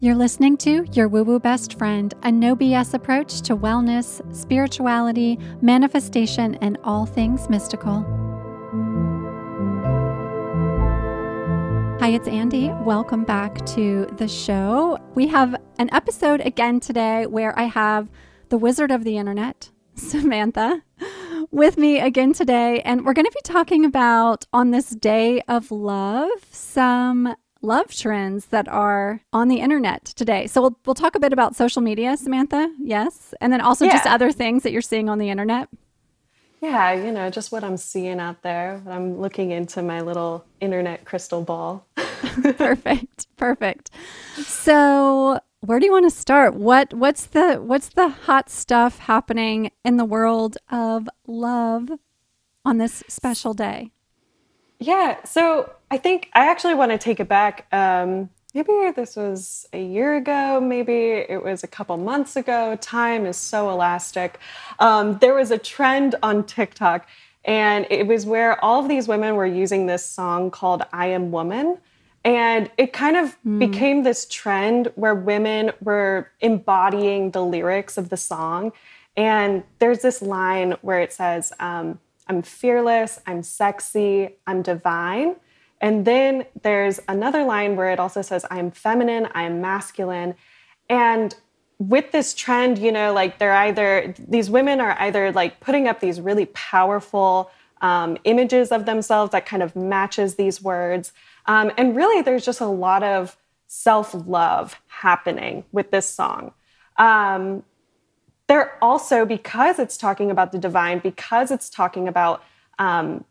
You're listening to Your Woo Woo Best Friend, a no BS approach to wellness, spirituality, manifestation, and all things mystical. Hi, it's Andy. Welcome back to the show. We have an episode again today where I have the wizard of the internet, Samantha, with me again today. And we're going to be talking about on this day of love some love trends that are on the internet today. So we'll, we'll talk a bit about social media, Samantha. Yes. And then also yeah. just other things that you're seeing on the internet. Yeah, you know, just what I'm seeing out there. I'm looking into my little internet crystal ball. perfect. Perfect. So, where do you want to start? What what's the what's the hot stuff happening in the world of love on this special day? Yeah, so I think I actually want to take it back. Um, maybe this was a year ago, maybe it was a couple months ago. Time is so elastic. Um, there was a trend on TikTok, and it was where all of these women were using this song called I Am Woman. And it kind of mm. became this trend where women were embodying the lyrics of the song. And there's this line where it says, um, I'm fearless, I'm sexy, I'm divine. And then there's another line where it also says, I'm feminine, I'm masculine. And with this trend, you know, like they're either, these women are either like putting up these really powerful um, images of themselves that kind of matches these words. Um, and really, there's just a lot of self love happening with this song. Um, they're also, because it's talking about the divine, because it's talking about um,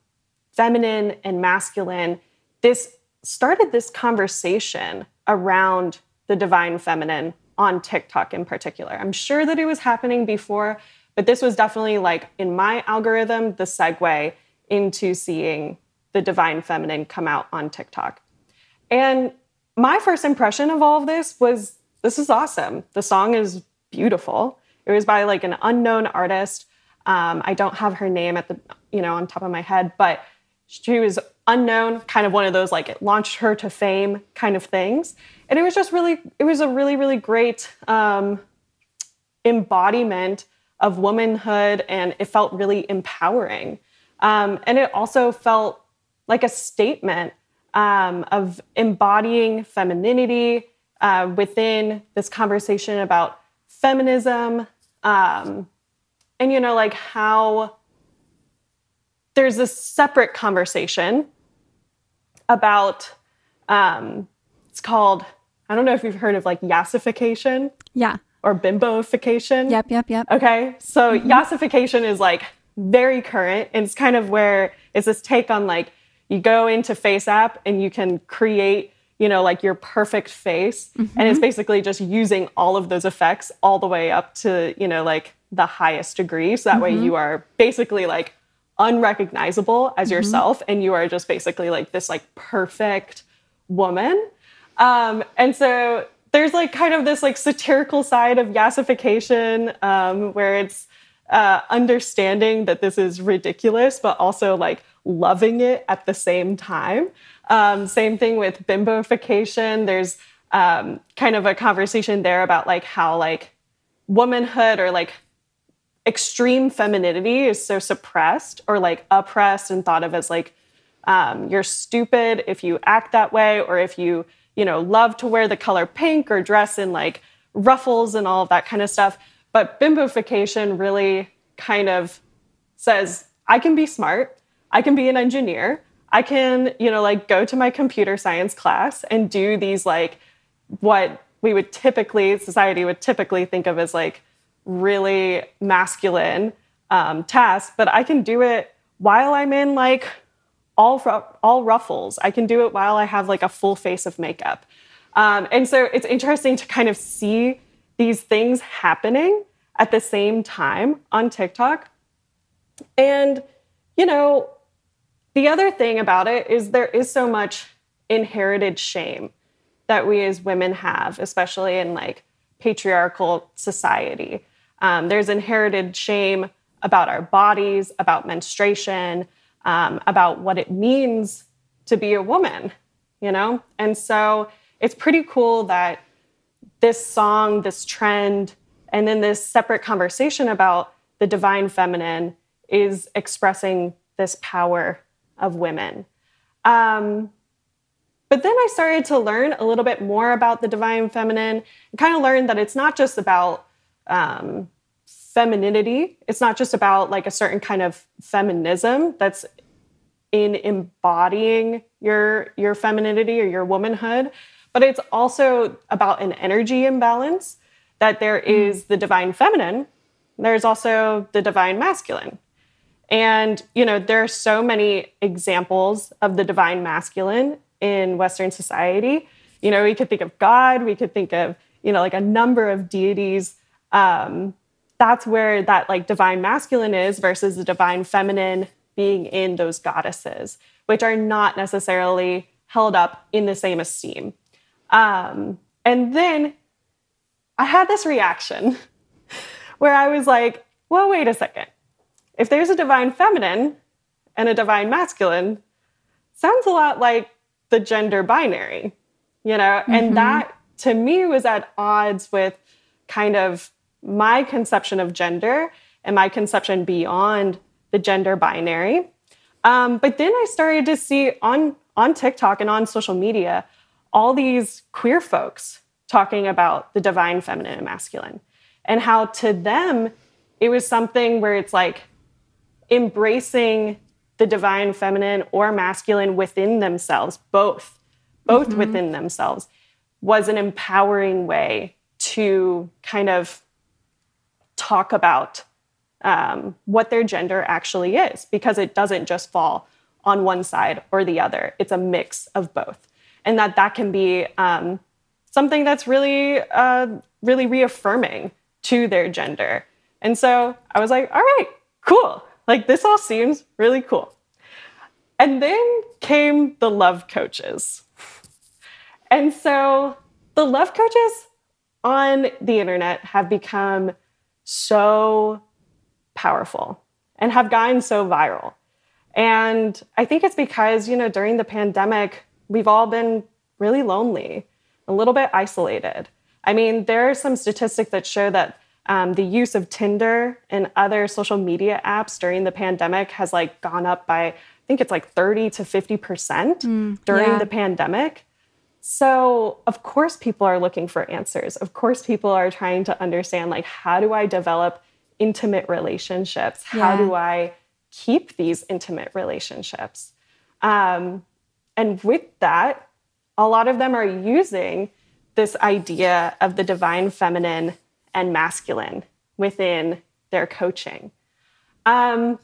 feminine and masculine, this started this conversation around the divine feminine on TikTok in particular. I'm sure that it was happening before, but this was definitely like in my algorithm, the segue into seeing the divine feminine come out on TikTok. And my first impression of all of this was this is awesome. The song is beautiful. It was by like an unknown artist. Um, I don't have her name at the you know on top of my head, but she was unknown, kind of one of those like it launched her to fame kind of things. And it was just really, it was a really, really great um, embodiment of womanhood, and it felt really empowering. Um, and it also felt like a statement um, of embodying femininity uh, within this conversation about feminism um, and you know like how there's this separate conversation about um, it's called i don't know if you've heard of like yassification yeah. or bimboification. Yep yep yep. Okay. So mm-hmm. yassification is like very current and it's kind of where it's this take on like you go into FaceApp and you can create you know, like your perfect face. Mm-hmm. And it's mm-hmm. basically just using all of those effects all the way up to, you know, like the highest degree. So that mm-hmm. way you are basically like unrecognizable as mm-hmm. yourself and you are just basically like this like perfect woman. Um, and so there's like kind of this like satirical side of yassification um, where it's uh, understanding that this is ridiculous, but also like loving it at the same time. Um, same thing with bimbofication. There's um, kind of a conversation there about like how like womanhood or like extreme femininity is so suppressed or like oppressed and thought of as like um, you're stupid if you act that way or if you you know love to wear the color pink or dress in like ruffles and all of that kind of stuff. But bimbofication really kind of says i can be smart. I can be an engineer I can, you know, like go to my computer science class and do these like what we would typically, society would typically think of as like really masculine um, tasks, but I can do it while I'm in like all all ruffles. I can do it while I have like a full face of makeup. Um, and so it's interesting to kind of see these things happening at the same time on TikTok. And, you know, the other thing about it is there is so much inherited shame that we as women have, especially in like patriarchal society. Um, there's inherited shame about our bodies, about menstruation, um, about what it means to be a woman, you know? And so it's pretty cool that this song, this trend, and then this separate conversation about the divine feminine is expressing this power of women. Um, but then I started to learn a little bit more about the divine feminine and kind of learned that it's not just about um, femininity. It's not just about like a certain kind of feminism that's in embodying your your femininity or your womanhood, but it's also about an energy imbalance that there mm. the divine feminine, there's also the divine masculine. And you know, there are so many examples of the divine masculine in Western society. You know, we could think of God, we could think of, you know, like a number of deities. Um, that's where that like divine masculine is versus the divine feminine being in those goddesses, which are not necessarily held up in the same esteem. Um, and then I had this reaction where I was like, well, wait a second. If there's a divine feminine and a divine masculine, sounds a lot like the gender binary, you know? Mm-hmm. And that to me was at odds with kind of my conception of gender and my conception beyond the gender binary. Um, but then I started to see on, on TikTok and on social media all these queer folks talking about the divine feminine and masculine and how to them it was something where it's like embracing the divine feminine or masculine within themselves, both, both mm-hmm. within themselves, was an empowering way to kind of talk about um, what their gender actually is, because it doesn't just fall on one side or the other. It's a mix of both, and that that can be um, something that's really, uh, really reaffirming to their gender. And so I was like, all right, cool. Like, this all seems really cool. And then came the love coaches. And so the love coaches on the internet have become so powerful and have gotten so viral. And I think it's because, you know, during the pandemic, we've all been really lonely, a little bit isolated. I mean, there are some statistics that show that um, the use of Tinder and other social media apps during the pandemic has like gone up by, I think it's like 30 to 50% mm, during yeah. the pandemic. So, of course, people are looking for answers. Of course, people are trying to understand like, how do I develop intimate relationships? Yeah. How do I keep these intimate relationships? Um, and with that, a lot of them are using this idea of the divine feminine and masculine within their coaching. Um,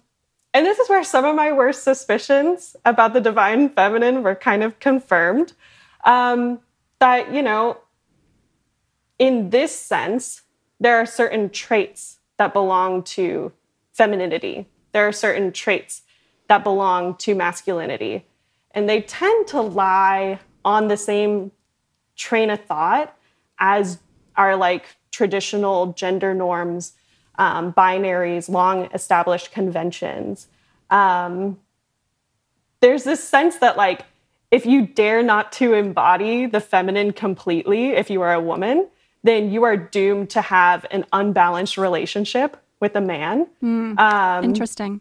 and this is where some of my worst suspicions about the divine feminine were kind of confirmed. Um, that, you know, in this sense, there are certain traits that belong to femininity, there are certain traits that belong to masculinity. And they tend to lie on the same train of thought as our like traditional gender norms, um, binaries, long established conventions. Um, there's this sense that, like, if you dare not to embody the feminine completely, if you are a woman, then you are doomed to have an unbalanced relationship with a man. Mm, um, interesting.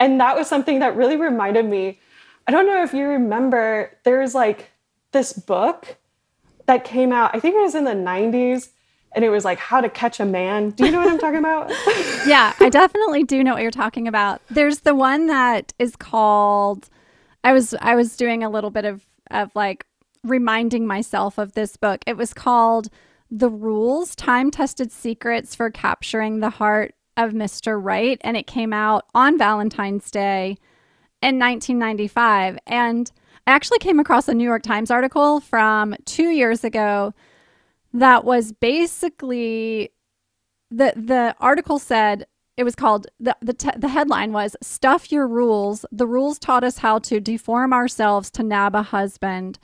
And that was something that really reminded me. I don't know if you remember, there's like this book that came out, I think it was in the 90s, and it was like how to catch a man. Do you know what I'm talking about? yeah, I definitely do know what you're talking about. There's the one that is called I was I was doing a little bit of of like reminding myself of this book. It was called The Rules: Time-Tested Secrets for Capturing the Heart of Mr. Right and it came out on Valentine's Day in 1995 and I actually came across a New York Times article from 2 years ago that was basically the the article said it was called the the, te- the headline was stuff your rules. The rules taught us how to deform ourselves to nab a husband.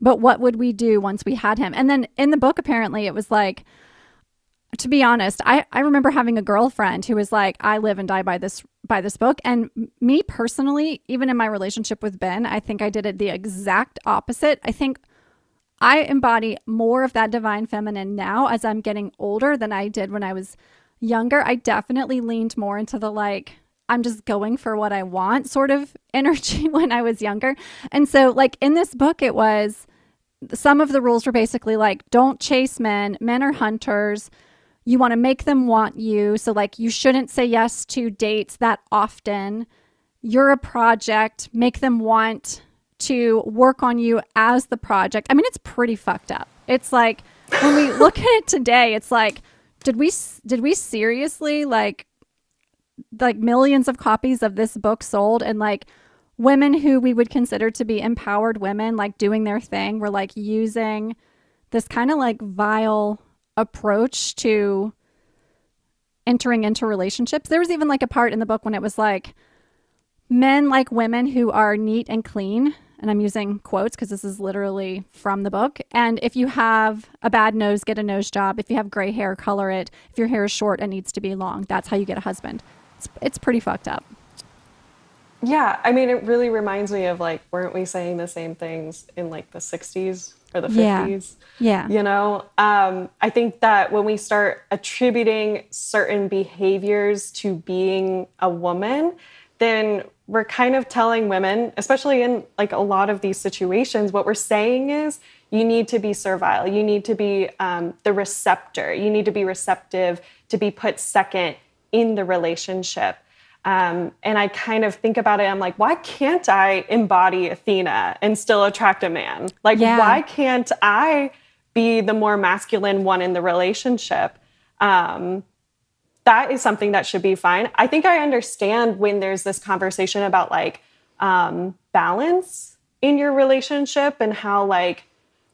But what would we do once we had him? And then in the book apparently it was like to be honest i i remember having a girlfriend who was like i live and die by this by this book. And me personally even in my relationship with ben i think i did it the exact opposite. I think I embody more of that divine feminine now as I'm getting older than I did when I was younger. I definitely leaned more into the like, I'm just going for what I want sort of energy when I was younger. And so, like in this book, it was some of the rules were basically like, don't chase men, men are hunters. You want to make them want you. So, like, you shouldn't say yes to dates that often. You're a project, make them want to work on you as the project. I mean, it's pretty fucked up. It's like when we look at it today, it's like, did we did we seriously like like millions of copies of this book sold and like women who we would consider to be empowered women like doing their thing were like using this kind of like vile approach to entering into relationships. There was even like a part in the book when it was like men like women who are neat and clean and I'm using quotes because this is literally from the book. And if you have a bad nose, get a nose job. If you have gray hair, color it. If your hair is short, it needs to be long. That's how you get a husband. It's, it's pretty fucked up. Yeah, I mean, it really reminds me of like, weren't we saying the same things in like the 60s or the 50s? Yeah. yeah. You know, um, I think that when we start attributing certain behaviors to being a woman, then we're kind of telling women, especially in like a lot of these situations, what we're saying is you need to be servile. You need to be um, the receptor. You need to be receptive to be put second in the relationship. Um, and I kind of think about it. I'm like, why can't I embody Athena and still attract a man? Like, yeah. why can't I be the more masculine one in the relationship? Um, that is something that should be fine. I think I understand when there's this conversation about like um, balance in your relationship and how like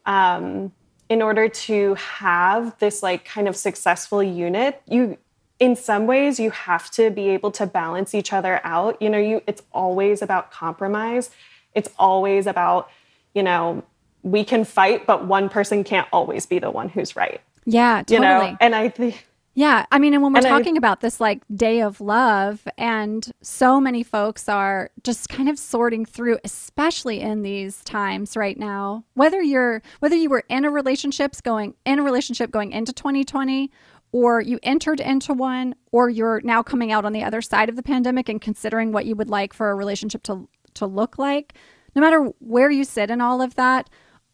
um, in order to have this like kind of successful unit, you in some ways you have to be able to balance each other out. You know, you it's always about compromise. It's always about, you know, we can fight, but one person can't always be the one who's right. Yeah, totally. You know, and I think yeah, I mean, and when we're and talking I, about this like day of love, and so many folks are just kind of sorting through, especially in these times right now. Whether you're whether you were in a relationships going in a relationship going into 2020, or you entered into one, or you're now coming out on the other side of the pandemic and considering what you would like for a relationship to to look like. No matter where you sit in all of that,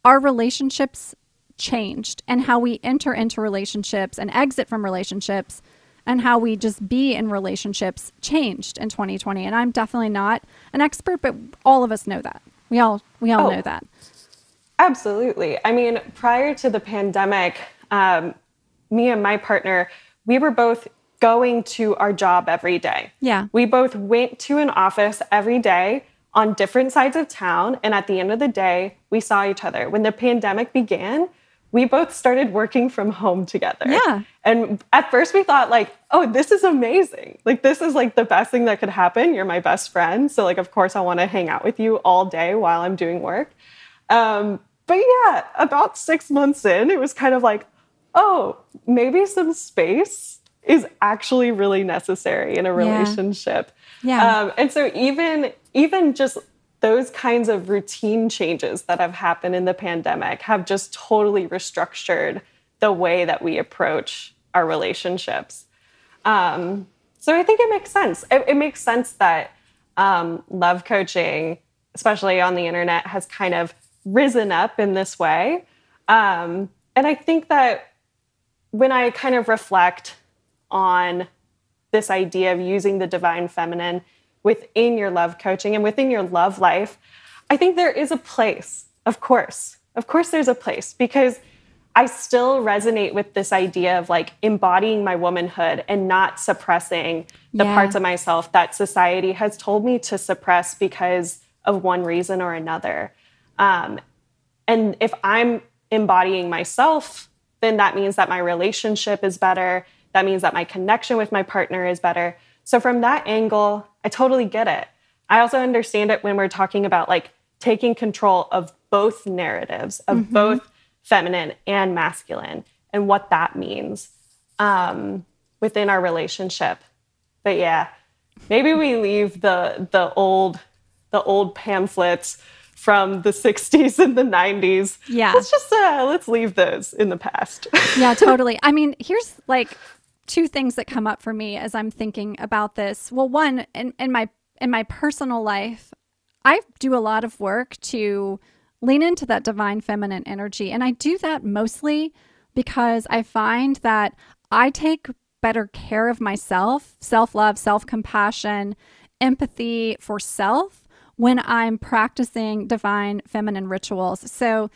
our relationships changed and how we enter into relationships and exit from relationships and how we just be in relationships changed in 2020 and i'm definitely not an expert but all of us know that. We all we all oh, know that. Absolutely. I mean prior to the pandemic um, me and my partner we were both going to our job every day. Yeah. We both went to an office every day on different sides of town and at the end of the day we saw each other. When the pandemic began we both started working from home together. Yeah. And at first we thought like, oh, this is amazing. Like this is like the best thing that could happen. You're my best friend. So like of course I want to hang out with you all day while I'm doing work. Um, but yeah, about six months in, it was kind of like, oh, maybe some space is actually really necessary in a relationship. Yeah. yeah. Um, and so even even just those kinds of routine changes that have happened in the pandemic have just totally restructured the way that we approach our relationships. Um, so I think it makes sense. It, it makes sense that um, love coaching, especially on the internet, has kind of risen up in this way. Um, and I think that when I kind of reflect on this idea of using the divine feminine within your love coaching and within your love life, I think there is a place, of course. Of course, there's a place because I still resonate with this idea of like embodying my womanhood and not suppressing the yeah. parts of myself that society has told me to suppress because of one reason or another. Um, and if I'm embodying myself, then that means that my relationship is better. That means that my connection with my partner is better. So, from that angle, I totally get it. I also understand it when we're talking about like taking control of both narratives, of mm-hmm. both feminine and masculine, and what that means um, within our relationship. But yeah, maybe we leave the the old the old pamphlets from the 60s and the 90s. Yeah. Let's just uh, let's leave those in the past. yeah, totally. I mean, here's like two things that come up for me as I'm thinking about this. Well, one, in, in my in my personal life, I do a lot of work to lean into that divine feminine energy. And I do that mostly because I find that I take better care of myself, self love, self compassion, empathy for self when I'm practicing divine feminine rituals. So,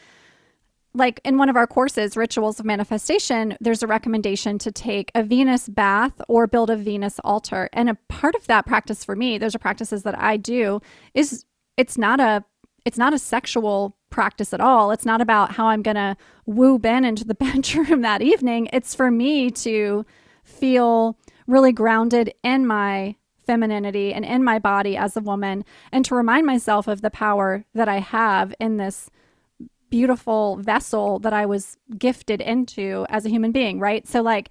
like in one of our courses, Rituals of Manifestation, there's a recommendation to take a Venus bath or build a Venus altar. And a part of that practice for me, those are practices that I do, is it's not a it's not a sexual practice at all. It's not about how I'm going to woo Ben into the bedroom that evening. It's for me to feel really grounded in my femininity and in my body as a woman and to remind myself of the power that I have in this beautiful vessel that I was gifted into as a human being, right? So, like,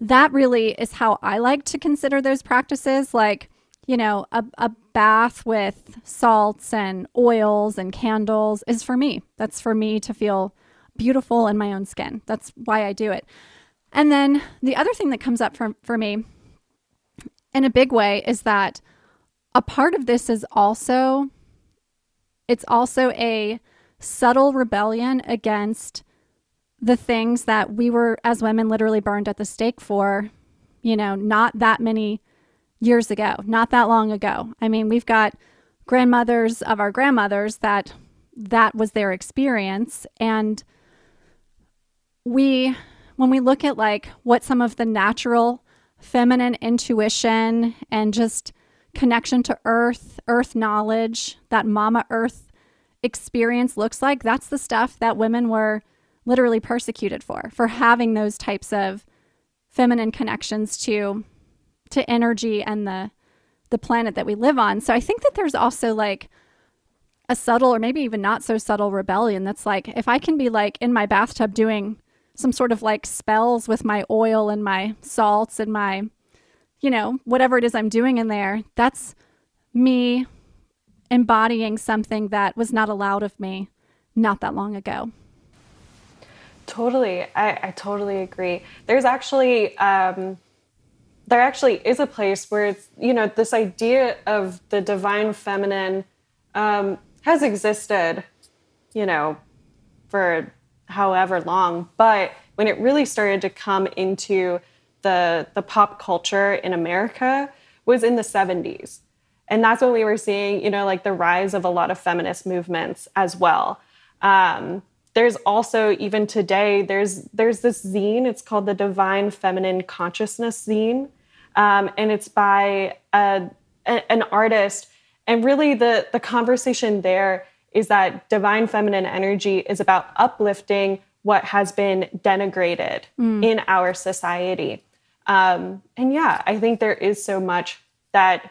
that really is how I like to consider those practices. Like, you know, a, a bath with salts and oils and candles is for me. That's for me to feel beautiful in my own skin. That's why I do it. And then the other thing that comes up for, for me in a big way is that a part of this is also it's also a subtle rebellion against the things that we were as women literally burned at the stake for you know not that many years ago not that long ago. I mean we've got grandmothers of our grandmothers that that was their experience. And we when we look at like what some of the natural feminine intuition and just connection to earth, earth knowledge, that mama earth experience looks like, that's the stuff that women were literally persecuted for, for having those types of feminine connections to to energy and the the planet that we live on. So I think that there's also like a subtle or maybe even not so subtle rebellion that's like if I can be like in my bathtub doing some sort of like spells with my oil and my salts and my, you know, whatever it is I'm doing in there. That's me embodying something that was not allowed of me not that long ago. Totally. I, I totally agree. There's actually, um, there actually is a place where it's, you know, this idea of the divine feminine um, has existed, you know, for however long. But when it really started to come into the the pop culture in America was in the 70s. And that's when we were seeing, you know, like the rise of a lot of feminist movements as well. Um, there's also even today there's there's this zine it's called the divine feminine consciousness zine um, and it's by a, a, an artist and really the the conversation there is that divine feminine energy is about uplifting what has been denigrated mm. in our society. Um, and yeah, I think there is so much that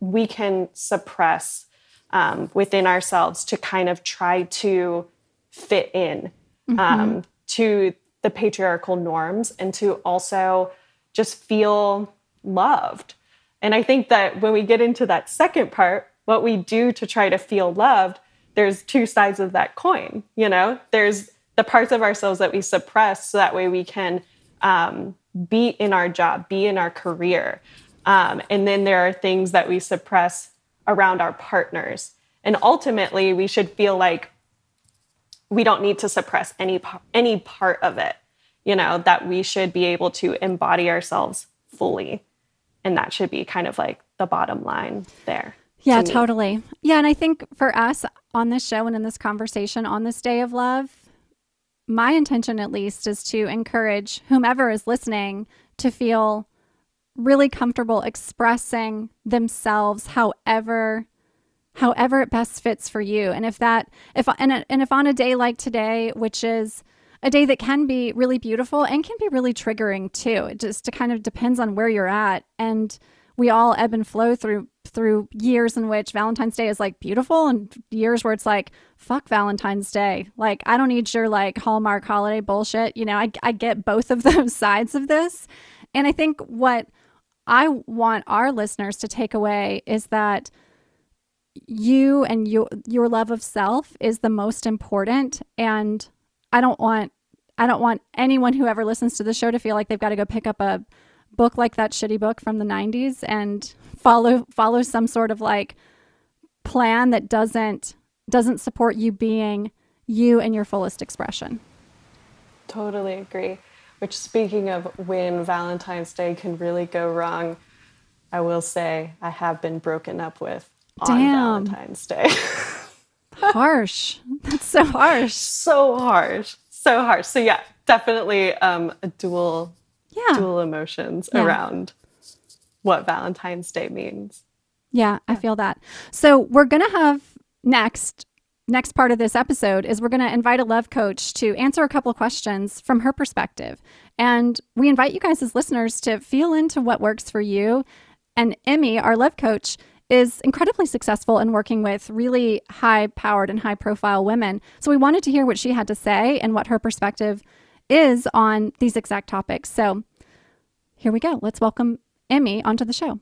we can suppress um, within ourselves to kind of try to fit in mm-hmm. um, to the patriarchal norms and to also just feel loved. And I think that when we get into that second part, what we do to try to feel loved, there's two sides of that coin. You know, there's the parts of ourselves that we suppress so that way we can um, be in our job, be in our career. Um, and then there are things that we suppress around our partners. And ultimately, we should feel like we don't need to suppress any any part of it. You know that we should be able to embody ourselves fully, and that should be kind of like the bottom line there. Yeah, to totally. Yeah. And I think for us on this show and in this conversation on this day of love, my intention at least is to encourage whomever is listening to feel really comfortable expressing themselves however however it best fits for you and if that if and, and if on a day like today which is a day that can be really beautiful and can be really triggering too it just kind of depends on where you're at and we all ebb and flow through through years in which Valentine's Day is like beautiful and years where it's like, fuck Valentine's Day. Like, I don't need your like Hallmark holiday bullshit. You know, I, I get both of those sides of this. And I think what I want our listeners to take away is that you and your your love of self is the most important and I don't want I don't want anyone who ever listens to the show to feel like they've got to go pick up a book like that shitty book from the 90s and follow follow some sort of like plan that doesn't doesn't support you being you and your fullest expression. Totally agree. Which speaking of when Valentine's Day can really go wrong, I will say I have been broken up with Damn. on Valentine's Day. harsh. That's so harsh. So harsh. So harsh. So yeah, definitely um, a dual yeah. dual emotions yeah. around what Valentine's Day means. Yeah, I feel that. So we're gonna have next next part of this episode is we're going to invite a love coach to answer a couple questions from her perspective. And we invite you guys as listeners to feel into what works for you. And Emmy, our love coach, is incredibly successful in working with really high powered and high profile women. So we wanted to hear what she had to say and what her perspective is on these exact topics. So here we go. Let's welcome Emmy onto the show.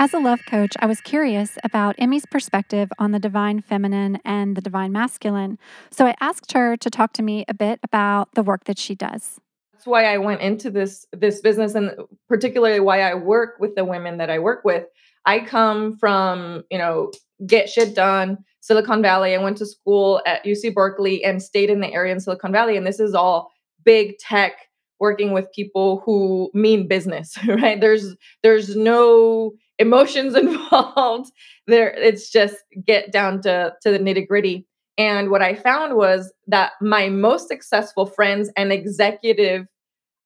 As a love coach, I was curious about Emmy's perspective on the divine feminine and the divine masculine. So I asked her to talk to me a bit about the work that she does that's why I went into this this business and particularly why I work with the women that I work with. I come from, you know, get shit done, Silicon Valley. I went to school at UC Berkeley and stayed in the area in Silicon Valley and this is all big tech working with people who mean business, right? There's there's no emotions involved. There it's just get down to to the nitty-gritty. And what I found was that my most successful friends and executive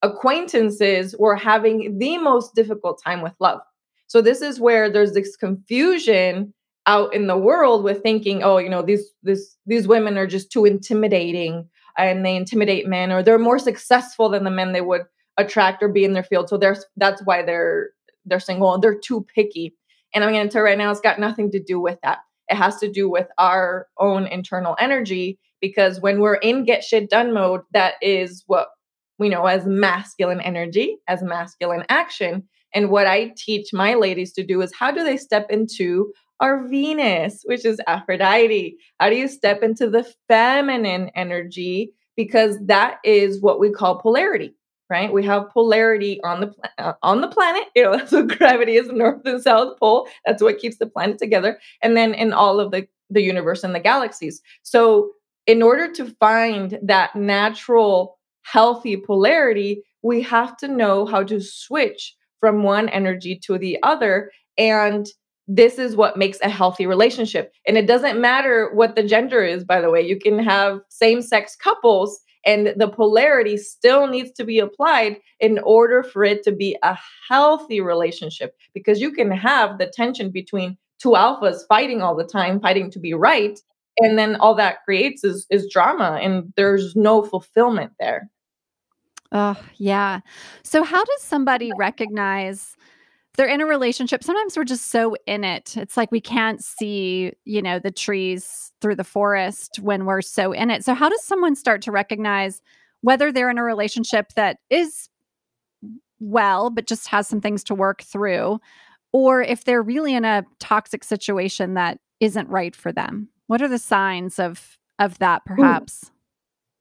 acquaintances were having the most difficult time with love. So this is where there's this confusion out in the world with thinking, oh, you know, these this these women are just too intimidating and they intimidate men or they're more successful than the men they would attract or be in their field. So there's that's why they're they're single and they're too picky. And I'm going to tell you right now, it's got nothing to do with that. It has to do with our own internal energy because when we're in get shit done mode, that is what we know as masculine energy, as masculine action. And what I teach my ladies to do is how do they step into our Venus, which is Aphrodite? How do you step into the feminine energy? Because that is what we call polarity right? We have polarity on the uh, on the planet. You know, that's what gravity is, north and south pole. That's what keeps the planet together. And then in all of the the universe and the galaxies. So, in order to find that natural healthy polarity, we have to know how to switch from one energy to the other and this is what makes a healthy relationship. And it doesn't matter what the gender is, by the way. You can have same sex couples and the polarity still needs to be applied in order for it to be a healthy relationship because you can have the tension between two alphas fighting all the time, fighting to be right. And then all that creates is, is drama and there's no fulfillment there. Oh, yeah. So, how does somebody recognize they're in a relationship? Sometimes we're just so in it. It's like we can't see, you know, the trees through the forest when we're so in it. So, how does someone start to recognize whether they're in a relationship that is well, but just has some things to work through, or if they're really in a toxic situation that isn't right for them? What are the signs of of that, hmm. perhaps? Ooh.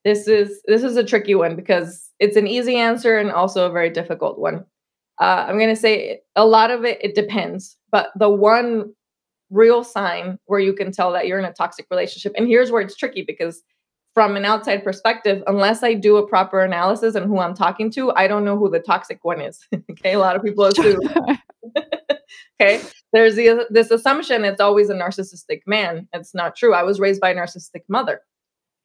This is this is a tricky one because it's an easy answer and also a very difficult one. Uh, I'm going to say a lot of it it depends, but the one real sign where you can tell that you're in a toxic relationship. And here's where it's tricky because from an outside perspective, unless I do a proper analysis and who I'm talking to, I don't know who the toxic one is. okay, a lot of people assume. okay, there's the, this assumption it's always a narcissistic man. It's not true. I was raised by a narcissistic mother.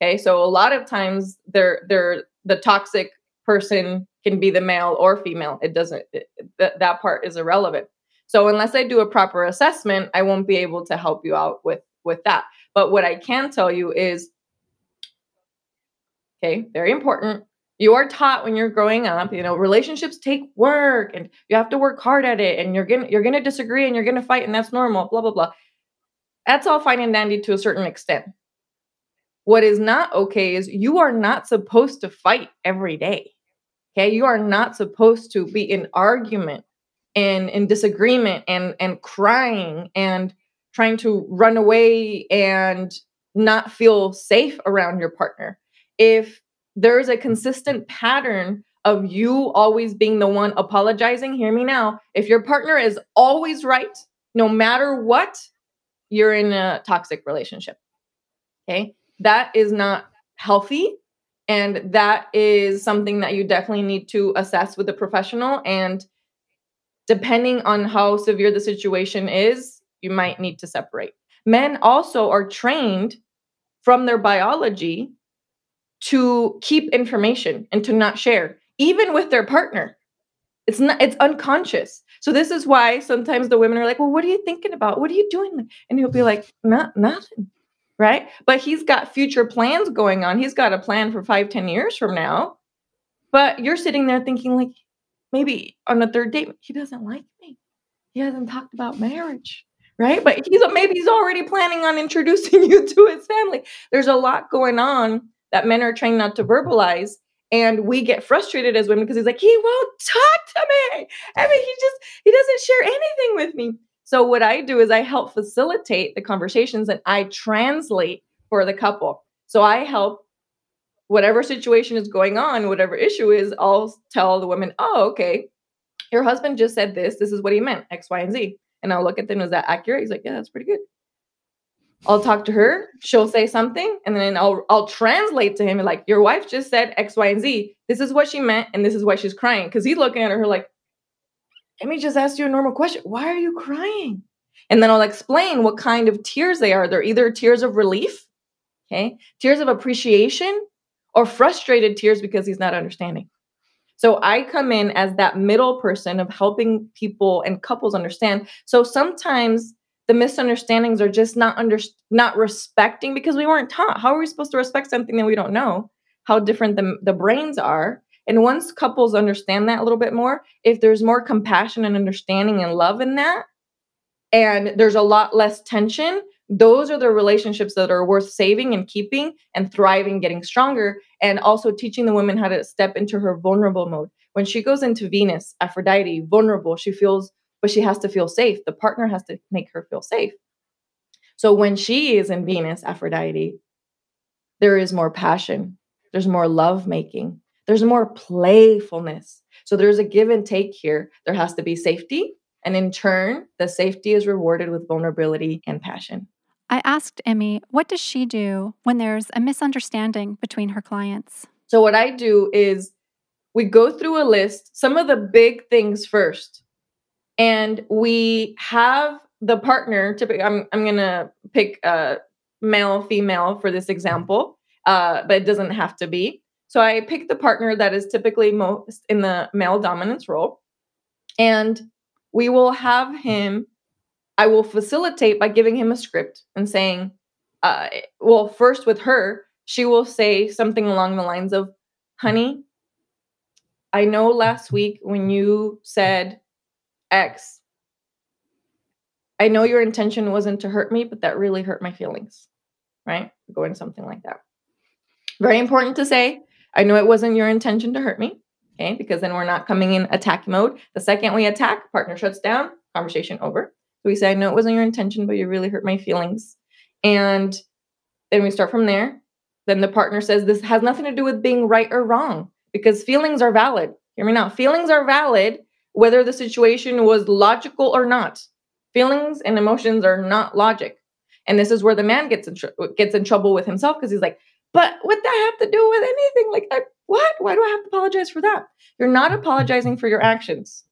Okay, so a lot of times they're they're the toxic person can be the male or female. It doesn't it, that that part is irrelevant. So unless I do a proper assessment, I won't be able to help you out with with that. But what I can tell you is okay, very important. You are taught when you're growing up, you know, relationships take work and you have to work hard at it and you're going you're going to disagree and you're going to fight and that's normal, blah blah blah. That's all fine and dandy to a certain extent. What is not okay is you are not supposed to fight every day. Okay? You are not supposed to be in argument and in disagreement and and crying and trying to run away and not feel safe around your partner. If there's a consistent pattern of you always being the one apologizing, hear me now. If your partner is always right, no matter what, you're in a toxic relationship. Okay. That is not healthy. And that is something that you definitely need to assess with a professional. And depending on how severe the situation is, you might need to separate. Men also are trained from their biology to keep information and to not share, even with their partner. It's not, it's unconscious. So this is why sometimes the women are like, well, what are you thinking about? What are you doing? And he'll be like, not nothing. Right. But he's got future plans going on. He's got a plan for five, ten years from now. But you're sitting there thinking, like, maybe on a third date, he doesn't like me. He hasn't talked about marriage. Right. But he's maybe he's already planning on introducing you to his family. There's a lot going on that men are trained not to verbalize and we get frustrated as women because he's like he won't talk to me i mean he just he doesn't share anything with me so what i do is i help facilitate the conversations and i translate for the couple so i help whatever situation is going on whatever issue is i'll tell the woman, oh okay your husband just said this this is what he meant x y and z and i'll look at them is that accurate he's like yeah that's pretty good I'll talk to her, she'll say something, and then I'll I'll translate to him like your wife just said X, Y, and Z. This is what she meant, and this is why she's crying. Because he's looking at her like, let me just ask you a normal question. Why are you crying? And then I'll explain what kind of tears they are. They're either tears of relief, okay, tears of appreciation, or frustrated tears because he's not understanding. So I come in as that middle person of helping people and couples understand. So sometimes the misunderstandings are just not under not respecting because we weren't taught how are we supposed to respect something that we don't know how different the, the brains are and once couples understand that a little bit more if there's more compassion and understanding and love in that and there's a lot less tension those are the relationships that are worth saving and keeping and thriving getting stronger and also teaching the woman how to step into her vulnerable mode when she goes into venus aphrodite vulnerable she feels but she has to feel safe. The partner has to make her feel safe. So when she is in Venus, Aphrodite, there is more passion, there's more love making, there's more playfulness. So there's a give and take here. There has to be safety. And in turn, the safety is rewarded with vulnerability and passion. I asked Emmy, what does she do when there's a misunderstanding between her clients? So, what I do is we go through a list, some of the big things first and we have the partner typically i'm, I'm gonna pick a male female for this example uh, but it doesn't have to be so i pick the partner that is typically most in the male dominance role and we will have him i will facilitate by giving him a script and saying uh, well first with her she will say something along the lines of honey i know last week when you said X. I know your intention wasn't to hurt me, but that really hurt my feelings, right? Going something like that. Very important to say, I know it wasn't your intention to hurt me, okay? Because then we're not coming in attack mode. The second we attack, partner shuts down, conversation over. So we say, I know it wasn't your intention, but you really hurt my feelings. And then we start from there. Then the partner says, This has nothing to do with being right or wrong because feelings are valid. Hear me now. Feelings are valid whether the situation was logical or not. Feelings and emotions are not logic. And this is where the man gets in tr- gets in trouble with himself because he's like, "But what that have to do with anything? Like, I, what? Why do I have to apologize for that?" You're not apologizing for your actions.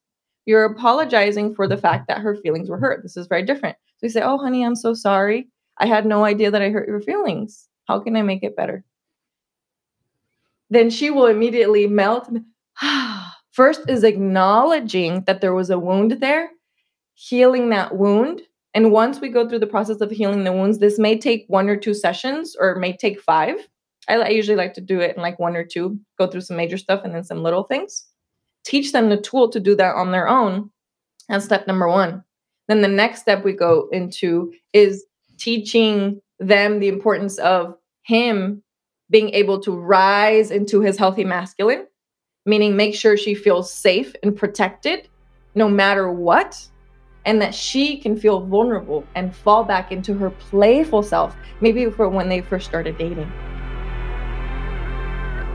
You're apologizing for the fact that her feelings were hurt. This is very different. So you say, "Oh, honey, I'm so sorry. I had no idea that I hurt your feelings. How can I make it better?" Then she will immediately melt. First is acknowledging that there was a wound there, healing that wound. And once we go through the process of healing the wounds, this may take one or two sessions or may take five. I, I usually like to do it in like one or two, go through some major stuff and then some little things. Teach them the tool to do that on their own. That's step number one. Then the next step we go into is teaching them the importance of him being able to rise into his healthy masculine meaning make sure she feels safe and protected no matter what and that she can feel vulnerable and fall back into her playful self, maybe for when they first started dating.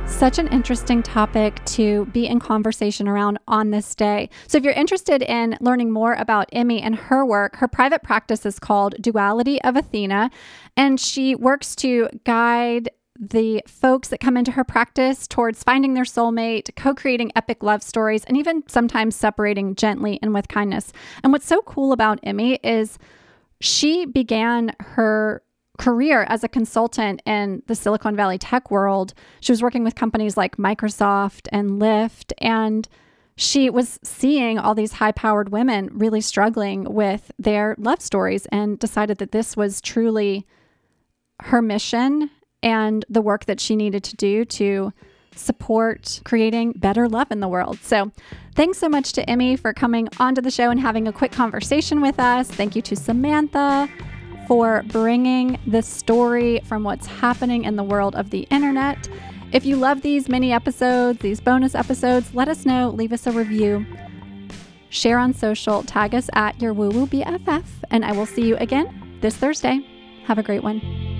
Such an interesting topic to be in conversation around on this day. So, if you're interested in learning more about Emmy and her work, her private practice is called Duality of Athena, and she works to guide the folks that come into her practice towards finding their soulmate, co creating epic love stories, and even sometimes separating gently and with kindness. And what's so cool about Emmy is she began her career as a consultant in the Silicon Valley tech world. She was working with companies like Microsoft and Lyft, and she was seeing all these high powered women really struggling with their love stories and decided that this was truly her mission and the work that she needed to do to support creating better love in the world. So, thanks so much to Emmy for coming onto the show and having a quick conversation with us. Thank you to Samantha for bringing the story from what's happening in the world of the internet. If you love these mini episodes, these bonus episodes, let us know, leave us a review. Share on social, tag us at your woo woo BFF, and I will see you again this Thursday. Have a great one.